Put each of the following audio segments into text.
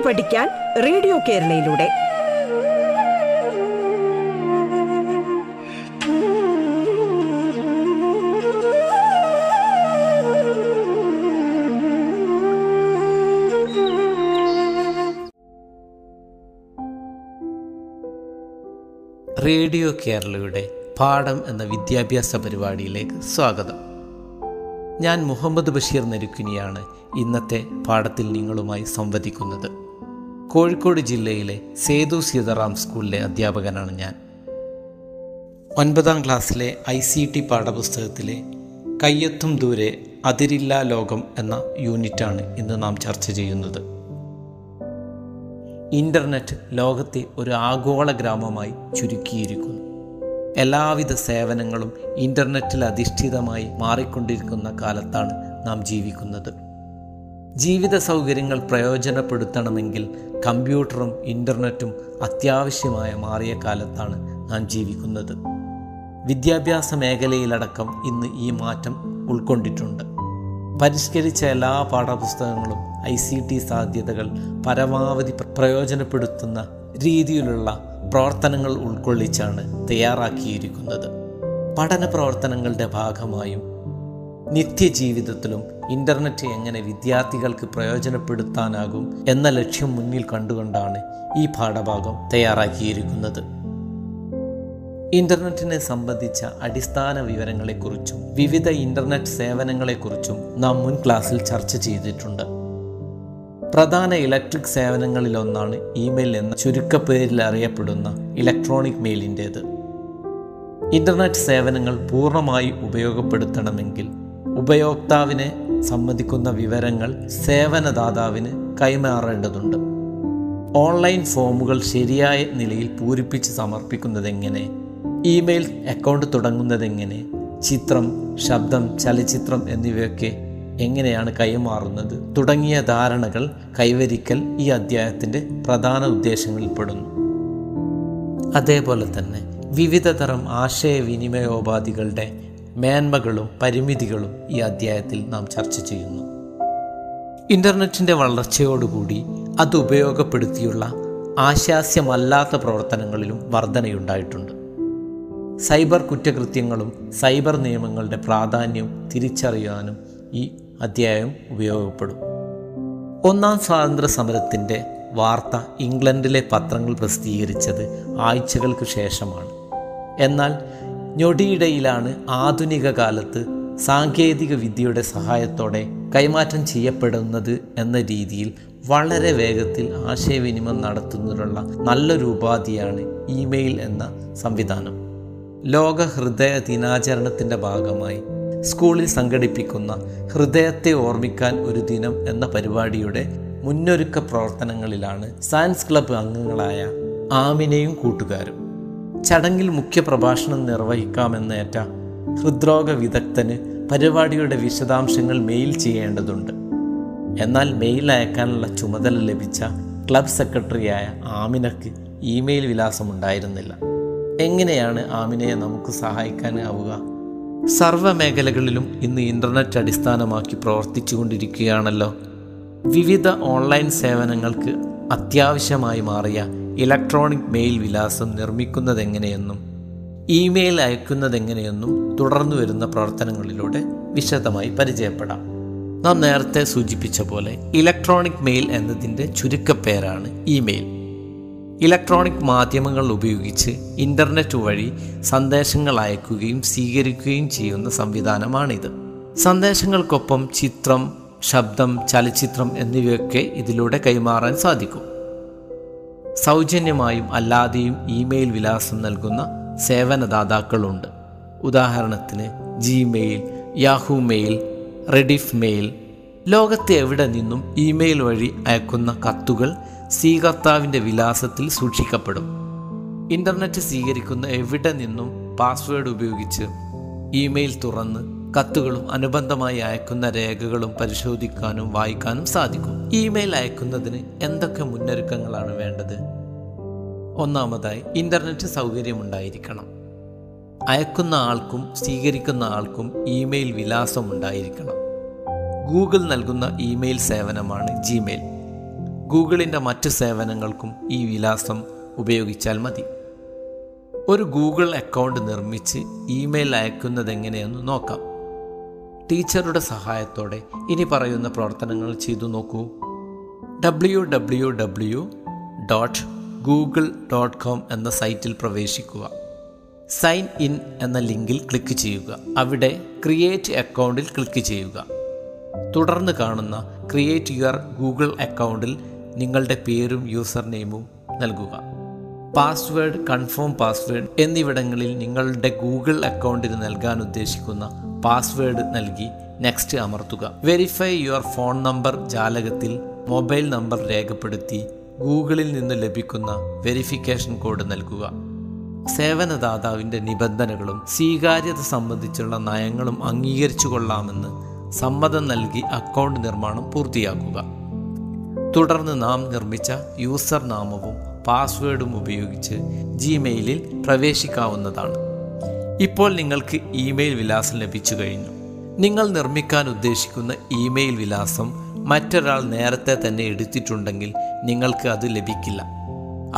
പാട്ട് പഠിക്കാൻ radio കേരളയിലൂടെ. Radio കേരളയുടെ പാഠം എന്ന വിദ്യാഭ്യാസ പരിപാടിയിലേക്ക് സ്വാഗതം. ഞാൻ മുഹമ്മദ് ബഷീർ നരുക്കിനിയാണ് ഇന്നത്തെ പാഠത്തിൽ നിങ്ങളുമായി സംവദിക്കുന്നത്. കോഴിക്കോട് ജില്ലയിലെ സേതു സീതാറാം സ്കൂളിലെ അധ്യാപകനാണ് ഞാൻ. ഒൻപതാം ക്ലാസ്സിലെ ഐ സി ടി പാഠപുസ്തകത്തിലെ കയ്യെത്തും ദൂരെ അതിരില്ല ലോകം എന്ന യൂണിറ്റാണ് ഇന്ന് നാം ചർച്ച ചെയ്യുന്നത്. ഇന്റർനെറ്റ് ലോകത്തെ ഒരു ആഗോള ഗ്രാമമായി ചുരുക്കിയിരിക്കുന്നു. എല്ലാവിധ സേവനങ്ങളും ഇന്റർനെറ്റിൽ അധിഷ്ഠിതമായി മാറിക്കൊണ്ടിരിക്കുന്ന കാലത്താണ് നാം ജീവിക്കുന്നത്. ജീവിത സൗകര്യങ്ങൾ പ്രയോജനപ്പെടുത്തണമെങ്കിൽ കമ്പ്യൂട്ടറും ഇന്റർനെറ്റും അത്യാവശ്യമായ മാറിയ കാലത്താണ് നാം ജീവിക്കുന്നത്. വിദ്യാഭ്യാസ മേഖലയിലടക്കം ഇന്ന് ഈ മാറ്റം ഉൾക്കൊണ്ടിട്ടുണ്ട്. പരിഷ്കരിച്ച എല്ലാ പാഠപുസ്തകങ്ങളും ഐ സി ടി സാധ്യതകൾ പരമാവധി പ്രയോജനപ്പെടുത്തുന്ന രീതിയിലുള്ള പ്രവർത്തനങ്ങൾ ഉൾക്കൊള്ളിച്ചാണ് തയ്യാറാക്കിയിരിക്കുന്നത്. പഠന പ്രവർത്തനങ്ങളുടെ ഭാഗമായും നിത്യജീവിതത്തിലും ഇന്റർനെറ്റ് എങ്ങനെ വിദ്യാർത്ഥികൾക്ക് പ്രയോജനപ്പെടുത്താനാകും എന്ന ലക്ഷ്യം മുന്നിൽ കണ്ടുകൊണ്ടാണ് ഈ പാഠഭാഗം തയ്യാറാക്കിയിരിക്കുന്നത്. ഇന്റർനെറ്റിനെ സംബന്ധിച്ച അടിസ്ഥാന വിവരങ്ങളെക്കുറിച്ചും വിവിധ ഇന്റർനെറ്റ് സേവനങ്ങളെക്കുറിച്ചും നാം മുൻ ക്ലാസ്സിൽ ചർച്ച ചെയ്തിട്ടുണ്ട്. പ്രധാന ഇലക്ട്രിക് സേവനങ്ങളിലൊന്നാണ് ഇമെയിൽ എന്ന ചുരുക്കപ്പേരിൽ അറിയപ്പെടുന്ന ഇലക്ട്രോണിക് മെയിലിന്റേത്. ഇന്റർനെറ്റ് സേവനങ്ങൾ പൂർണമായി ഉപയോഗപ്പെടുത്തണമെങ്കിൽ ഉപയോക്താവിനെ സംബന്ധിക്കുന്ന വിവരങ്ങൾ സേവനദാതാവിന് കൈമാറേണ്ടതുണ്ട്. ഓൺലൈൻ ഫോമുകൾ ശരിയായ നിലയിൽ പൂരിപ്പിച്ച് സമർപ്പിക്കുന്നതെങ്ങനെ? Email account തുടങ്ങുന്നതെങ്ങനെ? ചിത്രം ശബ്ദം ചലച്ചിത്രം എന്നിവയൊക്കെ എങ്ങനെയാണ് കൈമാറുന്നത്? തുടങ്ങിയ ധാരണകൾ കൈവരിക്കൽ ഈ അധ്യായത്തിന്റെ പ്രധാന ഉദ്ദേശങ്ങളിൽപ്പെടുന്നു. അതേപോലെ തന്നെ വിവിധതരം ആശയവിനിമയോപാധികളുടെ മേന്മകളും പരിമിതികളും ഈ അധ്യായത്തിൽ നാം ചർച്ച ചെയ്യുന്നു. ഇന്റർനെറ്റിന്റെ വളർച്ചയോടുകൂടി അത് ഉപയോഗപ്പെടുത്തിയുള്ള ആശാസ്യമല്ലാത്ത പ്രവർത്തനങ്ങളിലും വർധനയുണ്ടായിട്ടുണ്ട്. സൈബർ കുറ്റകൃത്യങ്ങളും സൈബർ നിയമങ്ങളുടെ പ്രാധാന്യം തിരിച്ചറിയാനും ഈ അധ്യായം ഉപയോഗപ്പെടും. ഒന്നാം സ്വാതന്ത്ര്യ സമരത്തിന്റെ വാർത്ത ഇംഗ്ലണ്ടിലെ പത്രങ്ങൾ പ്രസിദ്ധീകരിച്ചത് ആഴ്ചകൾക്ക് ശേഷമാണ്. എന്നാൽ ഞൊടിയിടയിലാണ് ആധുനിക കാലത്ത് സാങ്കേതിക വിദ്യയുടെ സഹായത്തോടെ കൈമാറ്റം ചെയ്യപ്പെടുന്നത് എന്ന രീതിയിൽ വളരെ വേഗത്തിൽ ആശയവിനിമയം നടത്തുന്നതിനുള്ള നല്ലൊരു ഉപാധിയാണ് ഇമെയിൽ എന്ന സംവിധാനം. ലോക ഹൃദയ ദിനാചരണത്തിന്റെ ഭാഗമായി സ്കൂളിൽ സംഘടിപ്പിക്കുന്ന ഹൃദയത്തെ ഓർമ്മിക്കാൻ ഒരു ദിനം എന്ന പരിപാടിയുടെ മുന്നൊരുക്ക പ്രവർത്തനങ്ങളിലാണ് സയൻസ് ക്ലബ്ബ് അംഗങ്ങളായ ആമിനയും കൂട്ടുകാരും. ചടങ്ങിൽ മുഖ്യ പ്രഭാഷണം നിർവഹിക്കാമെന്നേറ്റ ഹൃദ്രോഗ വിദഗ്ധന് പരിപാടിയുടെ വിശദാംശങ്ങൾ മെയിൽ ചെയ്യേണ്ടതുണ്ട്. എന്നാൽ മെയിൽ അയക്കാനുള്ള ചുമതല ലഭിച്ച ക്ലബ് സെക്രട്ടറിയായ ആമിനക്ക് ഇമെയിൽ വിലാസമുണ്ടായിരുന്നില്ല. എങ്ങനെയാണ് ആമിനയെ നമുക്ക് സഹായിക്കാനാവുക സർവ മേഖലകളിലും ഇന്ന് ഇന്റർനെറ്റ് അടിസ്ഥാനമാക്കി പ്രവർത്തിച്ചു കൊണ്ടിരിക്കുകയാണല്ലോ വിവിധ ഓൺലൈൻ സേവനങ്ങൾക്ക് അത്യാവശ്യമായി മാറിയ ഇലക്ട്രോണിക് മെയിൽ വിലാസം നിർമ്മിക്കുന്നതെങ്ങനെയെന്നും ഇമെയിൽ അയക്കുന്നതെങ്ങനെയെന്നും തുടർന്നു വരുന്ന പ്രവർത്തനങ്ങളിലൂടെ വിശദമായി പരിചയപ്പെടാം. നാം നേരത്തെ സൂചിപ്പിച്ച പോലെ ഇലക്ട്രോണിക് മെയിൽ എന്നതിന്റെ ചുരുക്കപ്പേരാണ് ഇമെയിൽ. ഇലക്ട്രോണിക് മാധ്യമങ്ങൾ ഉപയോഗിച്ച് ഇന്റർനെറ്റ് വഴി സന്ദേശങ്ങൾ അയക്കുകയും സ്വീകരിക്കുകയും ചെയ്യുന്ന സംവിധാനമാണിത്. സന്ദേശങ്ങൾക്കൊപ്പം ചിത്രം ശബ്ദം ചലച്ചിത്രം എന്നിവയൊക്കെ ഇതിലൂടെ കൈമാറാൻ സാധിക്കും. സൗജന്യമായും അല്ലാതെയും ഇമെയിൽ വിലാസം നൽകുന്ന സേവനദാതാക്കളുണ്ട്. ഉദാഹരണത്തിന് Gmail Yahoo mail Rediff mail. ലോകത്തെ എവിടെ നിന്നും ഇമെയിൽ വഴി അയക്കുന്ന കത്തുകൾ സ്വീകർത്താവിന്റെ വിലാസത്തിൽ സൂക്ഷിക്കപ്പെടും. ഇന്റർനെറ്റ് സ്വീകരിക്കുന്ന എവിടെ നിന്നും പാസ്വേഡ് ഉപയോഗിച്ച് ഇമെയിൽ തുറന്ന് കത്തുകളും അനുബന്ധമായി അയക്കുന്ന രേഖകളും പരിശോധിക്കാനും വായിക്കാനും സാധിക്കും. ഇമെയിൽ അയക്കുന്നതിന് എന്തൊക്കെ മുന്നൊരുക്കങ്ങളാണ് വേണ്ടത്? ഒന്നാമതായി ഇന്റർനെറ്റ് സൗകര്യമുണ്ടായിരിക്കണം. അയക്കുന്ന ആൾക്കും സ്വീകരിക്കുന്ന ആൾക്കും ഇമെയിൽ വിലാസം ഉണ്ടായിരിക്കണം. ഗൂഗിൾ നൽകുന്ന ഇമെയിൽ സേവനമാണ് ജിമെയിൽ. ഗൂഗിളിന്റെ മറ്റ് സേവനങ്ങൾക്കും ഈ വിലാസം ഉപയോഗിച്ചാൽ മതി. ഒരു ഗൂഗിൾ അക്കൗണ്ട് നിർമ്മിച്ച് ഇമെയിൽ അയക്കുന്നത് അയക്കുന്നതെങ്ങനെയെന്ന് നോക്കാം. ടീച്ചറുടെ സഹായത്തോടെ ഇനി പറയുന്ന പ്രവർത്തനങ്ങൾ ചെയ്തു നോക്കൂ. W W W dot Google dot com എന്ന സൈറ്റിൽ പ്രവേശിക്കുക. സൈൻ ഇൻ എന്ന ലിങ്കിൽ ക്ലിക്ക് ചെയ്യുക. അവിടെ ക്രിയേറ്റ് അക്കൗണ്ടിൽ ക്ലിക്ക് ചെയ്യുക. തുടർന്ന് കാണുന്ന ക്രിയേറ്റ് യുവർ ഗൂഗിൾ അക്കൗണ്ടിൽ നിങ്ങളുടെ പേരും യൂസർ നെയിമും നൽകുക. പാസ്വേഡ് കൺഫേം പാസ്വേഡ് എന്നിവിടങ്ങളിൽ നിങ്ങളുടെ ഗൂഗിൾ അക്കൗണ്ടിന് നൽകാൻ ഉദ്ദേശിക്കുന്ന പാസ്വേഡ് നൽകി നെക്സ്റ്റ് അമർത്തുക. വെരിഫൈ യുവർ ഫോൺ നമ്പർ ജാലകത്തിൽ മൊബൈൽ നമ്പർ രേഖപ്പെടുത്തി ഗൂഗിളിൽ നിന്ന് ലഭിക്കുന്ന വെരിഫിക്കേഷൻ കോഡ് നൽകുക. സേവനദാതാവിന്റെ നിബന്ധനകളും സ്വീകാര്യത സംബന്ധിച്ചുള്ള നയങ്ങളും അംഗീകരിച്ചു കൊള്ളാമെന്ന് സമ്മതം നൽകി അക്കൗണ്ട് നിർമ്മാണം പൂർത്തിയാക്കുക. തുടർന്ന് നാം നിർമ്മിച്ച യൂസർ നാമവും പാസ്വേഡും ഉപയോഗിച്ച് ജിമെയിലിൽ പ്രവേശിക്കാവുന്നതാണ്. ഇപ്പോൾ നിങ്ങൾക്ക് ഇമെയിൽ വിലാസം ലഭിച്ചു കഴിഞ്ഞു. നിങ്ങൾ നിർമ്മിക്കാൻ ഉദ്ദേശിക്കുന്ന ഇമെയിൽ വിലാസം മറ്റൊരാൾ നേരത്തെ തന്നെ എടുത്തിട്ടുണ്ടെങ്കിൽ നിങ്ങൾക്ക് അത് ലഭിക്കില്ല.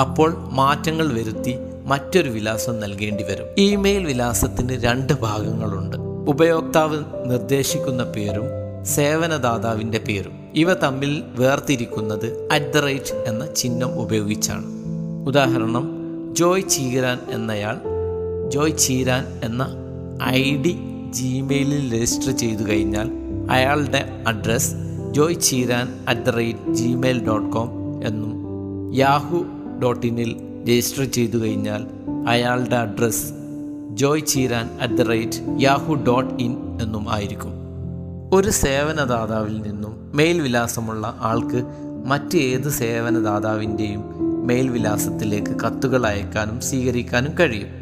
അപ്പോൾ മാറ്റങ്ങൾ വരുത്തി മറ്റൊരു വിലാസം നൽകേണ്ടി വരും. ഇമെയിൽ വിലാസത്തിന് രണ്ട് ഭാഗങ്ങളുണ്ട്. ഉപയോക്താവ് നിർദ്ദേശിക്കുന്ന പേരും സേവനദാതാവിന്റെ പേരും. ഇവ തമ്മിൽ വേർതിരിക്കുന്നത് അറ്റ് ദ റേറ്റ് എന്ന ചിഹ്നം ഉപയോഗിച്ചാണ്. ഉദാഹരണം ജോയ് ചീകരാൻ എന്നയാൾ ജോയ് ചീരാൻ എന്ന ഐ ഡി ജിമെയിലിൽ രജിസ്റ്റർ ചെയ്തു കഴിഞ്ഞാൽ അയാളുടെ address Joy Cheeran at the rate Gmail dot com എന്നും യാഹു ഡോട്ട് ഇനിൽ രജിസ്റ്റർ ചെയ്തു കഴിഞ്ഞാൽ അയാളുടെ address Joy Cheeran at the rate Yahoo dot in എന്നും ആയിരിക്കും. ഒരു സേവനദാതാവിൽ നിന്നും മെയിൽ വിലാസമുള്ള ആൾക്ക് മറ്റ് ഏത് സേവനദാതാവിന്റെയും മെയിൽ വിലാസത്തിലേക്ക് കത്തുകൾ അയക്കാനും സ്വീകരിക്കാനും കഴിയും.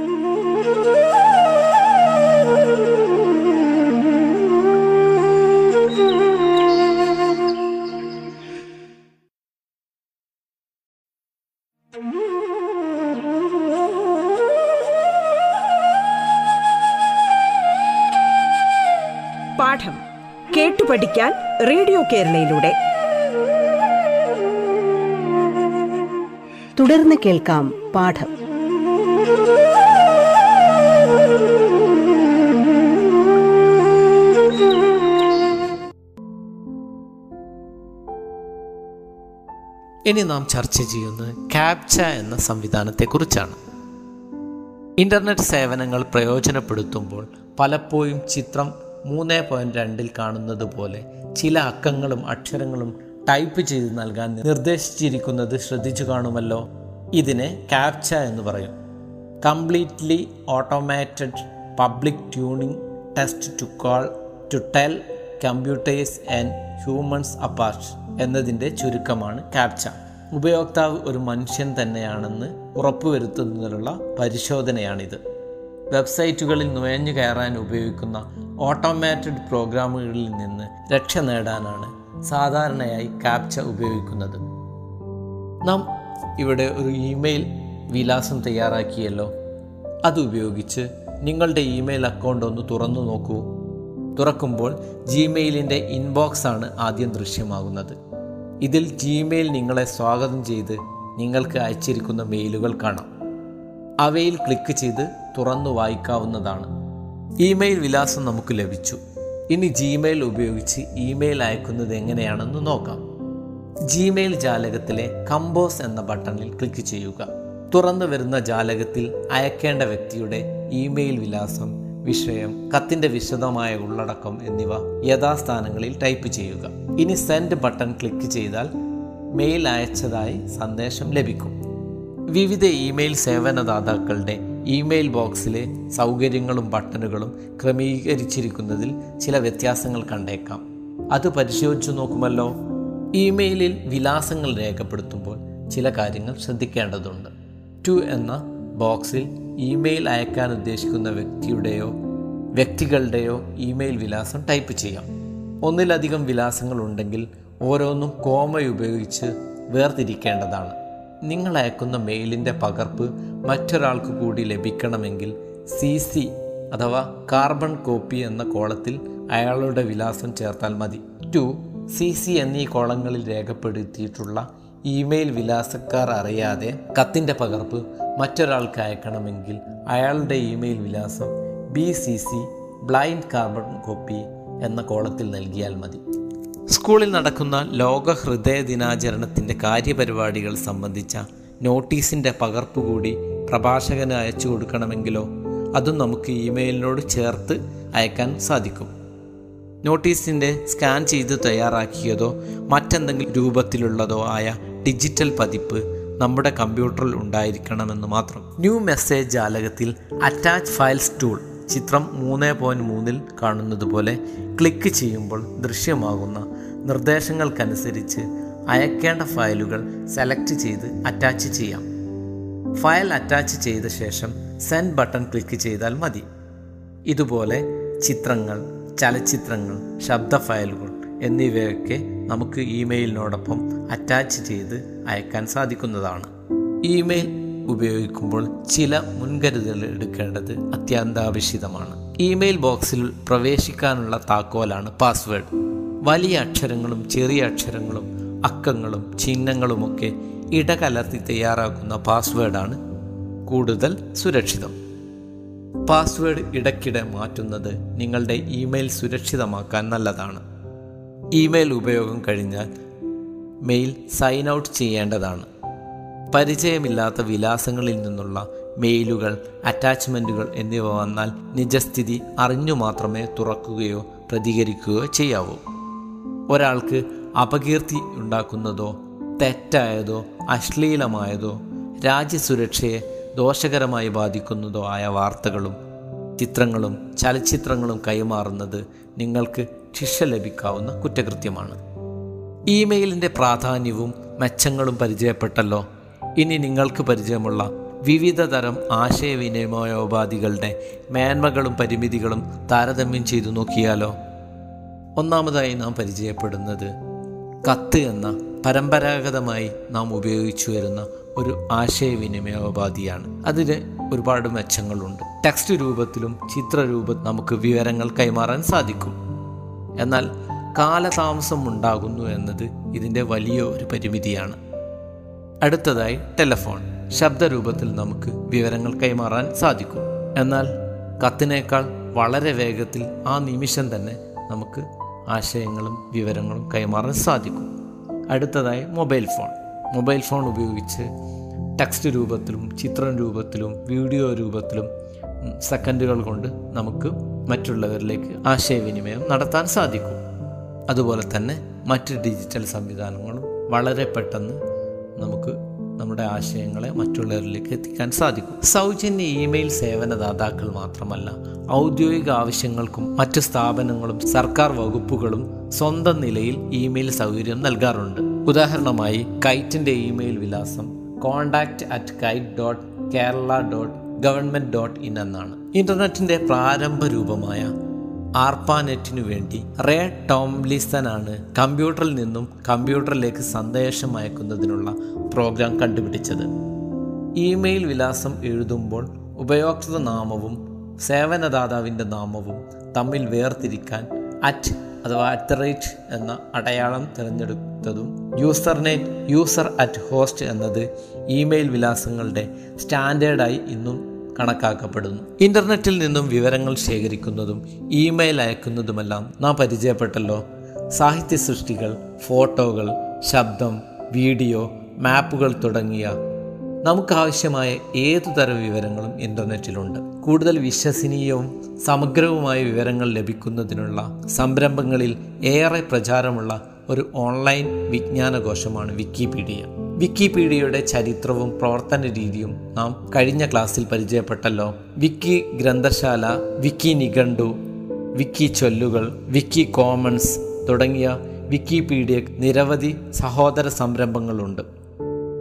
കേട്ടു പഠിക്കാൻ റേഡിയോ കേരളയിലൂടെ. തുടർന്ന് കേൾക്കാം പാഠം. ഇനി നാം ചർച്ച ചെയ്യുന്നത് ക്യാപ്ച എന്ന സംവിധാനത്തെക്കുറിച്ചാണ്. ഇന്റർനെറ്റ് സേവനങ്ങൾ പ്രയോജനപ്പെടുത്തുമ്പോൾ പലപ്പോഴും ചിത്രം മൂന്ന് പോയിന്റ് രണ്ടിൽ കാണുന്നത് പോലെ ചില അക്കങ്ങളും അക്ഷരങ്ങളും ടൈപ്പ് ചെയ്ത് നൽകാൻ നിർദ്ദേശിച്ചിരിക്കുന്നത് ശ്രദ്ധിച്ചു കാണുമല്ലോ. ഇതിനെ ക്യാപ്ച എന്ന് പറയും. Completely automated public tuning test to call to tell computers and humans apart എന്നതിന്റെ ചുരുക്കമാണ് ക്യാപ്ച ഉപയോക്താവ് ഒരു മനുഷ്യൻ തന്നെയാണെന്ന് ഉറപ്പുവരുത്തുന്നതിനുള്ള പരിശോധനയാണിത്. വെബ്സൈറ്റുകളിൽ നുഴഞ്ഞു കയറാൻ ഉപയോഗിക്കുന്ന ഓട്ടോമാറ്റഡ് പ്രോഗ്രാമുകളിൽ നിന്ന് രക്ഷ നേടാനാണ് സാധാരണയായി ക്യാപ്ച ഉപയോഗിക്കുന്നത്. നാം ഇവിടെ ഒരു ഇമെയിൽ വിലാസം തയ്യാറാക്കിയല്ലോ. അത് ഉപയോഗിച്ച് നിങ്ങളുടെ ഇമെയിൽ അക്കൗണ്ട് ഒന്ന് തുറന്നു നോക്കൂ. തുറക്കുമ്പോൾ ജിമെയിലിന്റെ ഇൻബോക്സ് ആണ് ആദ്യം ദൃശ്യമാകുന്നത്. ഇതിൽ ജിമെയിൽ നിങ്ങളെ സ്വാഗതം ചെയ്ത് നിങ്ങൾക്ക് അയച്ചിരിക്കുന്ന മെയിലുകൾ കാണാം. അവയിൽ ക്ലിക്ക് ചെയ്ത് തുറന്നു വായിക്കാവുന്നതാണ്. ഇമെയിൽ വിലാസം നമുക്ക് ലഭിച്ചു. ഇനി ജിമെയിൽ ഉപയോഗിച്ച് ഇമെയിൽ അയക്കുന്നത് എങ്ങനെയാണെന്ന് നോക്കാം. ജിമെയിൽ ജാലകത്തിലെ കമ്പോസ് എന്ന ബട്ടണിൽ ക്ലിക്ക് ചെയ്യുക. തുറന്നു വരുന്ന ജാലകത്തിൽ അയക്കേണ്ട വ്യക്തിയുടെ ഇമെയിൽ വിലാസം വിഷയം കത്തിന്റെ വിശദമായ ഉള്ളടക്കം എന്നിവ യഥാസ്ഥാനങ്ങളിൽ ടൈപ്പ് ചെയ്യുക. ഇനി സെൻഡ് ബട്ടൺ ക്ലിക്ക് ചെയ്താൽ മെയിൽ അയച്ചതായി സന്ദേശം ലഭിക്കും. വിവിധ ഇമെയിൽ സേവനദാതാക്കളുടെ ഇമെയിൽ ബോക്സിലെ സൗകര്യങ്ങളും ബട്ടണുകളും ക്രമീകരിച്ചിരിക്കുന്നതിൽ ചില വ്യത്യാസങ്ങൾ കണ്ടേക്കാം. അത് പരിശോധിച്ചു നോക്കുമല്ലോ. ഇമെയിലിൽ വിലാസങ്ങൾ രേഖപ്പെടുത്തുമ്പോൾ ചില കാര്യങ്ങൾ ശ്രദ്ധിക്കേണ്ടതുണ്ട്. ടു എന്ന ബോക്സിൽ ഇമെയിൽ അയക്കാൻ ഉദ്ദേശിക്കുന്ന വ്യക്തിയുടെയോ വ്യക്തികളുടെയോ ഇമെയിൽ വിലാസം ടൈപ്പ് ചെയ്യാം. ഒന്നിലധികം വിലാസങ്ങൾ ഉണ്ടെങ്കിൽ ഓരോന്നും കോമ ഉപയോഗിച്ച് വേർതിരിക്കേണ്ടതാണ്. നിങ്ങൾ അയക്കുന്ന മെയിലിന്റെ പകർപ്പ് മറ്റൊരാൾക്ക് കൂടി ലഭിക്കണമെങ്കിൽ സി സി അഥവാ കാർബൺ കോപ്പി എന്ന കോളത്തിൽ അയാളുടെ വിലാസം ചേർത്താൽ മതി. ടു സി സി എന്നീ കോളങ്ങളിൽ രേഖപ്പെടുത്തിയിട്ടുള്ള ഇമെയിൽ വിലാസക്കാർ അറിയാതെ കത്തിന്റെ പകർപ്പ് മറ്റൊരാൾക്ക് അയക്കണമെങ്കിൽ അയാളുടെ ഇമെയിൽ വിലാസം B C C blind carbon copy എന്ന കോളത്തിൽ നൽകിയാൽ മതി. സ്കൂളിൽ നടക്കുന്ന ലോക ഹൃദയ ദിനാചരണത്തിന്റെ കാര്യപരിപാടികൾ സംബന്ധിച്ച നോട്ടീസിന്റെ പകർപ്പ് കൂടി പ്രഭാഷകന് അയച്ചു കൊടുക്കണമെങ്കിലോ അതും നമുക്ക് ഇമെയിലിനോട് ചേർത്ത് അയക്കാൻ സാധിക്കും. നോട്ടീസിന്റെ സ്കാൻ ചെയ്ത് തയ്യാറാക്കിയതോ മറ്റെന്തെങ്കിലും രൂപത്തിലുള്ളതോ ആയ ഡിജിറ്റൽ പതിപ്പ് നമ്മുടെ കമ്പ്യൂട്ടറിൽ ഉണ്ടായിരിക്കണമെന്ന് മാത്രം. ന്യൂ മെസ്സേജ് ജാലകത്തിൽ അറ്റാച്ച് ഫയൽസ് ടൂൾ ചിത്രം മൂന്ന് പോയിന്റ് മൂന്നിൽ കാണുന്നത് പോലെ ക്ലിക്ക് ചെയ്യുമ്പോൾ ദൃശ്യമാകുന്ന നിർദ്ദേശങ്ങൾക്കനുസരിച്ച് അയക്കേണ്ട ഫയലുകൾ സെലക്ട് ചെയ്ത് അറ്റാച്ച് ചെയ്യാം. ഫയൽ അറ്റാച്ച് ചെയ്ത ശേഷം സെൻഡ് ബട്ടൺ ക്ലിക്ക് ചെയ്താൽ മതി. ഇതുപോലെ ചിത്രങ്ങൾ ചലച്ചിത്രങ്ങൾ ശബ്ദ ഫയലുകൾ എന്നിവയൊക്കെ നമുക്ക് ഇമെയിലിനോടൊപ്പം അറ്റാച്ച് ചെയ്ത് അയക്കാൻ സാധിക്കുന്നതാണ്. ഇമെയിൽ ഉപയോഗിക്കുമ്പോൾ ചില മുൻകരുതലുകൾ എടുക്കേണ്ടത് അത്യന്താപേക്ഷിതമാണ്. ഇമെയിൽ ബോക്സിൽ പ്രവേശിക്കാനുള്ള താക്കോലാണ് പാസ്വേഡ്. വലിയ അക്ഷരങ്ങളും ചെറിയ അക്ഷരങ്ങളും അക്കങ്ങളും ചിഹ്നങ്ങളുമൊക്കെ ഇടകലർത്തി തയ്യാറാക്കുന്ന പാസ്വേഡാണ് കൂടുതൽ സുരക്ഷിതം. പാസ്വേഡ് ഇടയ്ക്കിടെ മാറ്റുന്നത് നിങ്ങളുടെ ഇമെയിൽ സുരക്ഷിതമാക്കാൻ നല്ലതാണ്. ഇമെയിൽ ഉപയോഗം കഴിഞ്ഞാൽ മെയിൽ സൈൻ ഔട്ട് ചെയ്യേണ്ടതാണ്. പരിചയമില്ലാത്ത വിലാസങ്ങളിൽ നിന്നുള്ള മെയിലുകൾ അറ്റാച്ച്മെന്റുകൾ എന്നിവ വന്നാൽ നിജസ്ഥിതി അറിഞ്ഞു മാത്രമേ തുറക്കുകയോ പ്രതികരിക്കുകയോ ചെയ്യാവൂ. ഒരാൾക്ക് അപകീർത്തി ഉണ്ടാക്കുന്നതോ തെറ്റായതോ അശ്ലീലമായതോ രാജ്യസുരക്ഷയെ ദോഷകരമായി ബാധിക്കുന്നതോ ആയ വാർത്തകളും ചിത്രങ്ങളും ചലച്ചിത്രങ്ങളും കൈമാറുന്നത് നിങ്ങൾക്ക് ശിക്ഷ ലഭിക്കാവുന്ന കുറ്റകൃത്യമാണ്. ഇമെയിലിന്റെ പ്രാധാന്യവും മെച്ചങ്ങളും പരിചയപ്പെട്ടല്ലോ? ഇനി നിങ്ങൾക്ക് പരിചയമുള്ള വിവിധ തരം ആശയവിനിമയോപാധികളുടെ മേന്മകളും പരിമിതികളും താരതമ്യം ചെയ്തു നോക്കിയാലോ? ഒന്നാമതായി നാം പരിചയപ്പെടുന്നത് കത്ത് എന്ന പരമ്പരാഗതമായി നാം ഉപയോഗിച്ചു വരുന്ന ഒരു ആശയവിനിമയോപാധിയാണ് അതിന് ഒരുപാട് മെച്ചങ്ങളുണ്ട്. ടെക്സ്റ്റ് രൂപത്തിലും ചിത്രരൂപ നമുക്ക് വിവരങ്ങൾ കൈമാറാൻ സാധിക്കും. എന്നാൽ കാലതാമസം ഉണ്ടാകുന്നു എന്നത് ഇതിന്റെ വലിയ ഒരു പരിമിതിയാണ്. അടുത്തതായി ടെലഫോൺ. ശബ്ദരൂപത്തിൽ നമുക്ക് വിവരങ്ങൾ കൈമാറാൻ സാധിക്കും. എന്നാൽ കത്തിനേക്കാൾ വളരെ വേഗത്തിൽ ആ നിമിഷം തന്നെ നമുക്ക് ആശയങ്ങളും വിവരങ്ങളും കൈമാറാൻ സാധിക്കും. അടുത്തതായി മൊബൈൽ ഫോൺ. മൊബൈൽ ഫോൺ ഉപയോഗിച്ച് ടെക്സ്റ്റ് രൂപത്തിലും ചിത്രം രൂപത്തിലും വീഡിയോ രൂപത്തിലും സെക്കൻഡുകൾ കൊണ്ട് നമുക്ക് മറ്റുള്ളവരിലേക്ക് ആശയവിനിമയം നടത്താൻ സാധിക്കും. അതുപോലെ തന്നെ മറ്റ് ഡിജിറ്റൽ സംവിധാനങ്ങളും വളരെ പെട്ടെന്ന് നമുക്ക് നമ്മുടെ ആശയങ്ങളെ മറ്റുള്ളവരിലേക്ക് എത്തിക്കാൻ സാധിക്കും. സൗജന്യ ഇമെയിൽ സേവനദാതാക്കൾ മാത്രമല്ല ഔദ്യോഗിക ആവശ്യങ്ങൾക്കും മറ്റ് സ്ഥാപനങ്ങളും സർക്കാർ വകുപ്പുകളും സ്വന്തം നിലയിൽ ഇമെയിൽ സൗകര്യം നൽകാറുണ്ട്. ഉദാഹരണമായി കൈറ്റിന്റെ ഇമെയിൽ വിലാസം contact at KITE dot Kerala dot government dot in എന്നാണ്. ഇന്റർനെറ്റിന്റെ പ്രാരംഭ രൂപമായ ആർപ്പാനെറ്റിനു വേണ്ടി റേ ടോംലിസനാണ് കമ്പ്യൂട്ടറിൽ നിന്നും കമ്പ്യൂട്ടറിലേക്ക് സന്ദേശം അയക്കുന്നതിനുള്ള പ്രോഗ്രാം കണ്ടുപിടിച്ചത്. ഇമെയിൽ വിലാസം എഴുതുമ്പോൾ ഉപയോക്തൃ നാമവും സേവനദാതാവിന്റെ നാമവും തമ്മിൽ വേർതിരിക്കാൻ അറ്റ് അഥവാ അറ്റ് റേറ്റ് എന്ന അടയാളം തിരഞ്ഞെടുത്തതും യൂസർനെറ്റ് യൂസർ അറ്റ് ഹോസ്റ്റ് എന്നത് ഇമെയിൽ വിലാസങ്ങളുടെ സ്റ്റാൻഡേർഡായി ഇന്നും കണക്കാക്കപ്പെടുന്നു. ഇന്റർനെറ്റിൽ നിന്നും വിവരങ്ങൾ ശേഖരിക്കുന്നതും ഇമെയിൽ അയക്കുന്നതുമെല്ലാം നാം പരിചയപ്പെട്ടല്ലോ. സാഹിത്യ സൃഷ്ടികൾ ഫോട്ടോകൾ ശബ്ദം വീഡിയോ മാപ്പുകൾ തുടങ്ങിയ നമുക്കാവശ്യമായ ഏതു തരം വിവരങ്ങളും ഇന്റർനെറ്റിലുണ്ട്. കൂടുതൽ വിശ്വസനീയവും സമഗ്രവുമായ വിവരങ്ങൾ ലഭിക്കുന്നതിനുള്ള സംരംഭങ്ങളിൽ ഏറെ പ്രചാരമുള്ള ഒരു ഓൺലൈൻ വിജ്ഞാനകോശമാണ് വിക്കിപീഡിയ. വിക്കിപീഡിയയുടെ ചരിത്രവും പ്രവർത്തന രീതിയും നാം കഴിഞ്ഞ ക്ലാസ്സിൽ പരിചയപ്പെട്ടല്ലോ. വിക്കി ഗ്രന്ഥശാല വിക്കി നിഘണ്ടു വിക്കി ചൊല്ലുകൾ വിക്കി കോമൺസ് തുടങ്ങിയ വിക്കിപീഡിയ നിരവധി സഹോദര സംരംഭങ്ങളുണ്ട്.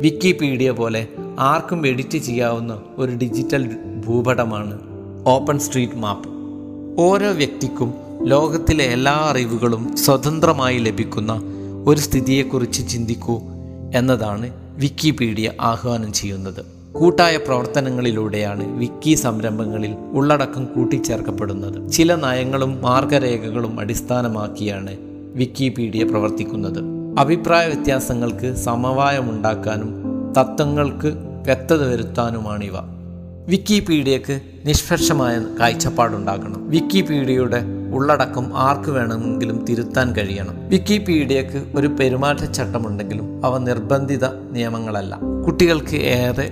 വിക്കിപീഡിയ പോലെ ആർക്കും എഡിറ്റ് ചെയ്യാവുന്ന ഒരു ഡിജിറ്റൽ ഭൂപടമാണ് ഓപ്പൺ സ്ട്രീറ്റ് മാപ്പ്. ഓരോ വ്യക്തിക്കും ലോകത്തിലെ എല്ലാ അറിവുകളും സ്വതന്ത്രമായി ലഭിക്കുന്ന ഒരു സ്ഥിതിയെക്കുറിച്ച് ചിന്തിക്കൂ. എന്നതാണ് വിക്കിപീഡിയ ആഹ്വാനം ചെയ്യുന്നത്. കൂട്ടായ പ്രവർത്തനങ്ങളിലൂടെയാണ് വിക്കി സംരംഭങ്ങളിൽ ഉള്ളടക്കം കൂട്ടിച്ചേർക്കപ്പെടുന്നത്. ചില നയങ്ങളും മാർഗരേഖകളും അടിസ്ഥാനമാക്കിയാണ് വിക്കിപീഡിയ പ്രവർത്തിക്കുന്നത്. അഭിപ്രായ വ്യത്യാസങ്ങൾക്ക് സമവായമുണ്ടാക്കാനും തത്വങ്ങൾക്ക് വ്യക്തത വരുത്താനുമാണിവ. വിക്കിപീഡിയക്ക് നിഷ്പക്ഷമായ കാഴ്ചപ്പാടുണ്ടാകണം. വിക്കിപീഡിയയുടെ ഉള്ളടക്കം ആർക്ക് വേണമെങ്കിലും തിരുത്താൻ കഴിയണം. വിക്കിപീഡിയക്ക് ഒരു പെരുമാറ്റച്ചട്ടമുണ്ടെങ്കിലും അവ നിർബന്ധിത നിയമങ്ങളല്ല. കുട്ടികൾക്ക് ഏറെ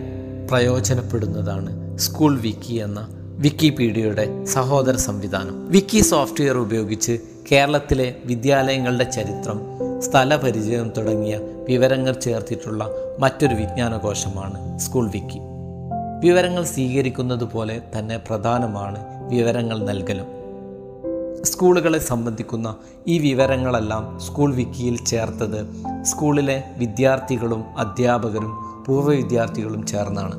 പ്രയോജനപ്പെടുന്നതാണ് സ്കൂൾ വിക്കി എന്ന വിക്കിപീഡിയയുടെ സഹോദര സംവിധാനം. വിക്കി സോഫ്റ്റ്വെയർ ഉപയോഗിച്ച് കേരളത്തിലെ വിദ്യാലയങ്ങളുടെ ചരിത്രം സ്ഥലപരിചയം തുടങ്ങിയ വിവരങ്ങൾ ചേർത്തിട്ടുള്ള മറ്റൊരു വിജ്ഞാനകോശമാണ് സ്കൂൾ വിക്കി. വിവരങ്ങൾ സ്വീകരിക്കുന്നത് പോലെ തന്നെ പ്രധാനമാണ് വിവരങ്ങൾ നൽകലും. സ്കൂളുകളെ സംബന്ധിക്കുന്ന ഈ വിവരങ്ങളെല്ലാം സ്കൂൾ വിക്കിയിൽ ചേർത്തത് സ്കൂളിലെ വിദ്യാർത്ഥികളും അധ്യാപകരും പൂർവ വിദ്യാർത്ഥികളും ചേർന്നാണ്.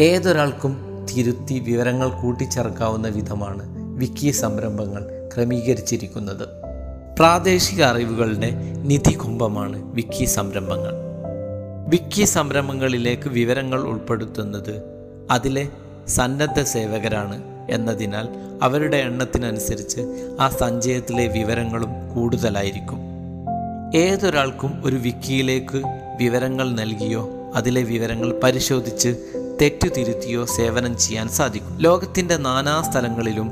ഏതൊരാൾക്കും തിരുത്തി വിവരങ്ങൾ കൂട്ടിച്ചേർക്കാവുന്ന വിധമാണ് വിക്കി സംരംഭങ്ങൾ ക്രമീകരിച്ചിരിക്കുന്നത്. പ്രാദേശിക അറിവുകളുടെ നിധി കുംഭമാണ് വിക്കി സംരംഭങ്ങൾ. വിക്കി സംരംഭങ്ങളിലേക്ക് വിവരങ്ങൾ ഉൾപ്പെടുത്തുന്നത് അതിലെ സന്നദ്ധ സേവകരാണ് എന്നതിനാൽ അവരുടെ എണ്ണത്തിനനുസരിച്ച് ആ സഞ്ചയത്തിലെ വിവരങ്ങളും കൂടുതലായിരിക്കും. ഏതൊരാൾക്കും ഒരു വിക്കിയിലേക്ക് വിവരങ്ങൾ നൽകിയോ അതിലെ വിവരങ്ങൾ പരിശോധിച്ച് തെറ്റു തിരുത്തിയോ സേവനം ചെയ്യാൻ സാധിക്കും. ലോകത്തിന്റെ നാനാ സ്ഥലങ്ങളിലും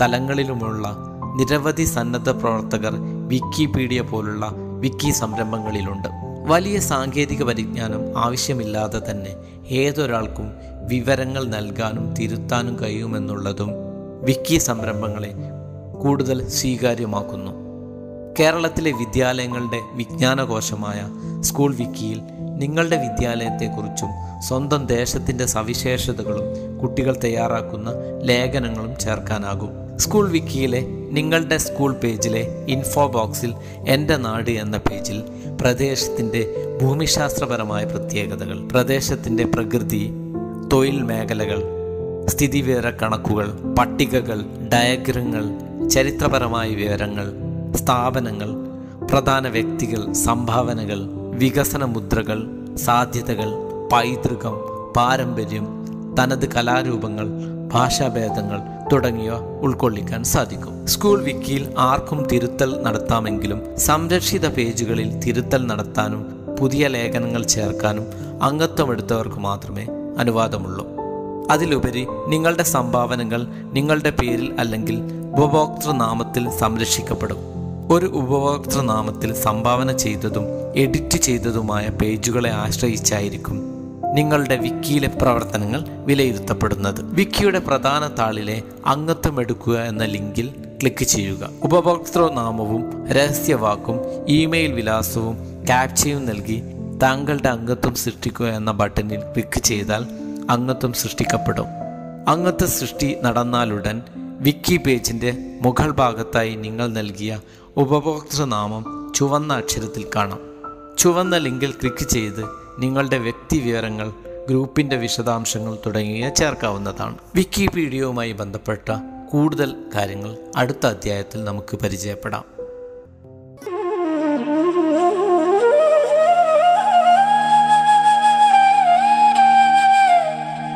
തലങ്ങളിലുമുള്ള നിരവധി സന്നദ്ധ പ്രവർത്തകർ വിക്കിപീഡിയ പോലുള്ള വിക്കി സംരംഭങ്ങളിലുണ്ട്. വലിയ സാങ്കേതിക പരിജ്ഞാനം ആവശ്യമില്ലാതെ തന്നെ ഏതൊരാൾക്കും വിവരങ്ങൾ നൽകാനും തിരുത്താനും കഴിയുമെന്നുള്ളതും വിക്കി സംരംഭങ്ങളെ കൂടുതൽ സ്വീകാര്യമാക്കുന്നു. കേരളത്തിലെ വിദ്യാലയങ്ങളുടെ വിജ്ഞാനകോശമായ സ്കൂൾ വിക്കിയിൽ നിങ്ങളുടെ വിദ്യാലയത്തെക്കുറിച്ചും സ്വന്തം ദേശത്തിന്റെ സവിശേഷതകളും കുട്ടികൾ തയ്യാറാക്കുന്ന ലേഖനങ്ങളും ചേർക്കാനാകും. സ്കൂൾ വിക്കിയിലെ നിങ്ങളുടെ സ്കൂൾ പേജിലെ ഇൻഫോ ബോക്സിൽ എന്റെ നാട് എന്ന പേജിൽ പ്രദേശത്തിന്റെ ഭൂമിശാസ്ത്രപരമായ പ്രത്യേകതകൾ പ്രദേശത്തിന്റെ പ്രകൃതി തൊഴിൽ മേഖലകൾ സ്ഥിതിവിവര കണക്കുകൾ പട്ടികകൾ ഡയഗ്രങ്ങൾ ചരിത്രപരമായ വിവരങ്ങൾ സ്ഥാപനങ്ങൾ പ്രധാന വ്യക്തികൾ സംഭാവനകൾ വികസന മുദ്രകൾ സാധ്യതകൾ പൈതൃകം പാരമ്പര്യം തനത് കലാരൂപങ്ങൾ ഭാഷാഭേദങ്ങൾ തുടങ്ങിയവ ഉൾക്കൊള്ളിക്കാൻ സാധിക്കും. സ്കൂൾ വിക്കിയിൽ ആർക്കും തിരുത്തൽ നടത്താമെങ്കിലും സംരക്ഷിത പേജുകളിൽ തിരുത്തൽ നടത്താനും പുതിയ ലേഖനങ്ങൾ ചേർക്കാനും അംഗത്വമെടുത്തവർക്ക് മാത്രമേ അനുവാദമുള്ളൂ. അതിലുപരി നിങ്ങളുടെ സംഭാവനകൾ നിങ്ങളുടെ പേരിൽ അല്ലെങ്കിൽ ഉപഭോക്തൃനാമത്തിൽ സംരക്ഷിക്കപ്പെടും. ഒരു ഉപഭോക്തൃനാമത്തിൽ സംഭാവന ചെയ്തതും എഡിറ്റ് ചെയ്തതുമായ പേജുകളെ ആശ്രയിച്ചായിരിക്കും നിങ്ങളുടെ വിക്കിയിലെ പ്രവർത്തനങ്ങൾ വിലയിരുത്തപ്പെടുന്നത്. വിക്കിയുടെ പ്രധാന താളിലെ അംഗത്വം എടുക്കുക എന്ന ലിങ്കിൽ ക്ലിക്ക് ചെയ്യുക. ഉപഭോക്തൃനാമവും രഹസ്യവാക്കും ഇമെയിൽ വിലാസവും ക്യാപ്ചയും നൽകി താങ്കളുടെ അംഗത്വം സൃഷ്ടിക്കുക എന്ന ബട്ടണിൽ ക്ലിക്ക് ചെയ്താൽ അംഗത്വം സൃഷ്ടിക്കപ്പെടും. അംഗത്വ സൃഷ്ടി നടന്നാലുടൻ വിക്കി പേജിന്റെ മുകൾ ഭാഗത്തായി നിങ്ങൾ നൽകിയ ഉപഭോക്തൃനാമം ചുവന്ന അക്ഷരത്തിൽ കാണാം. ചുവന്ന ലിങ്കിൽ ക്ലിക്ക് ചെയ്ത് നിങ്ങളുടെ വ്യക്തി വിവരങ്ങൾ ഗ്രൂപ്പിന്റെ വിശദാംശങ്ങൾ തുടങ്ങിയ ചേർക്കാവുന്നതാണ്. വിക്കിപീഡിയയുമായി ബന്ധപ്പെട്ട കൂടുതൽ കാര്യങ്ങൾ അടുത്ത അധ്യായത്തിൽ നമുക്ക് പരിചയപ്പെടാം.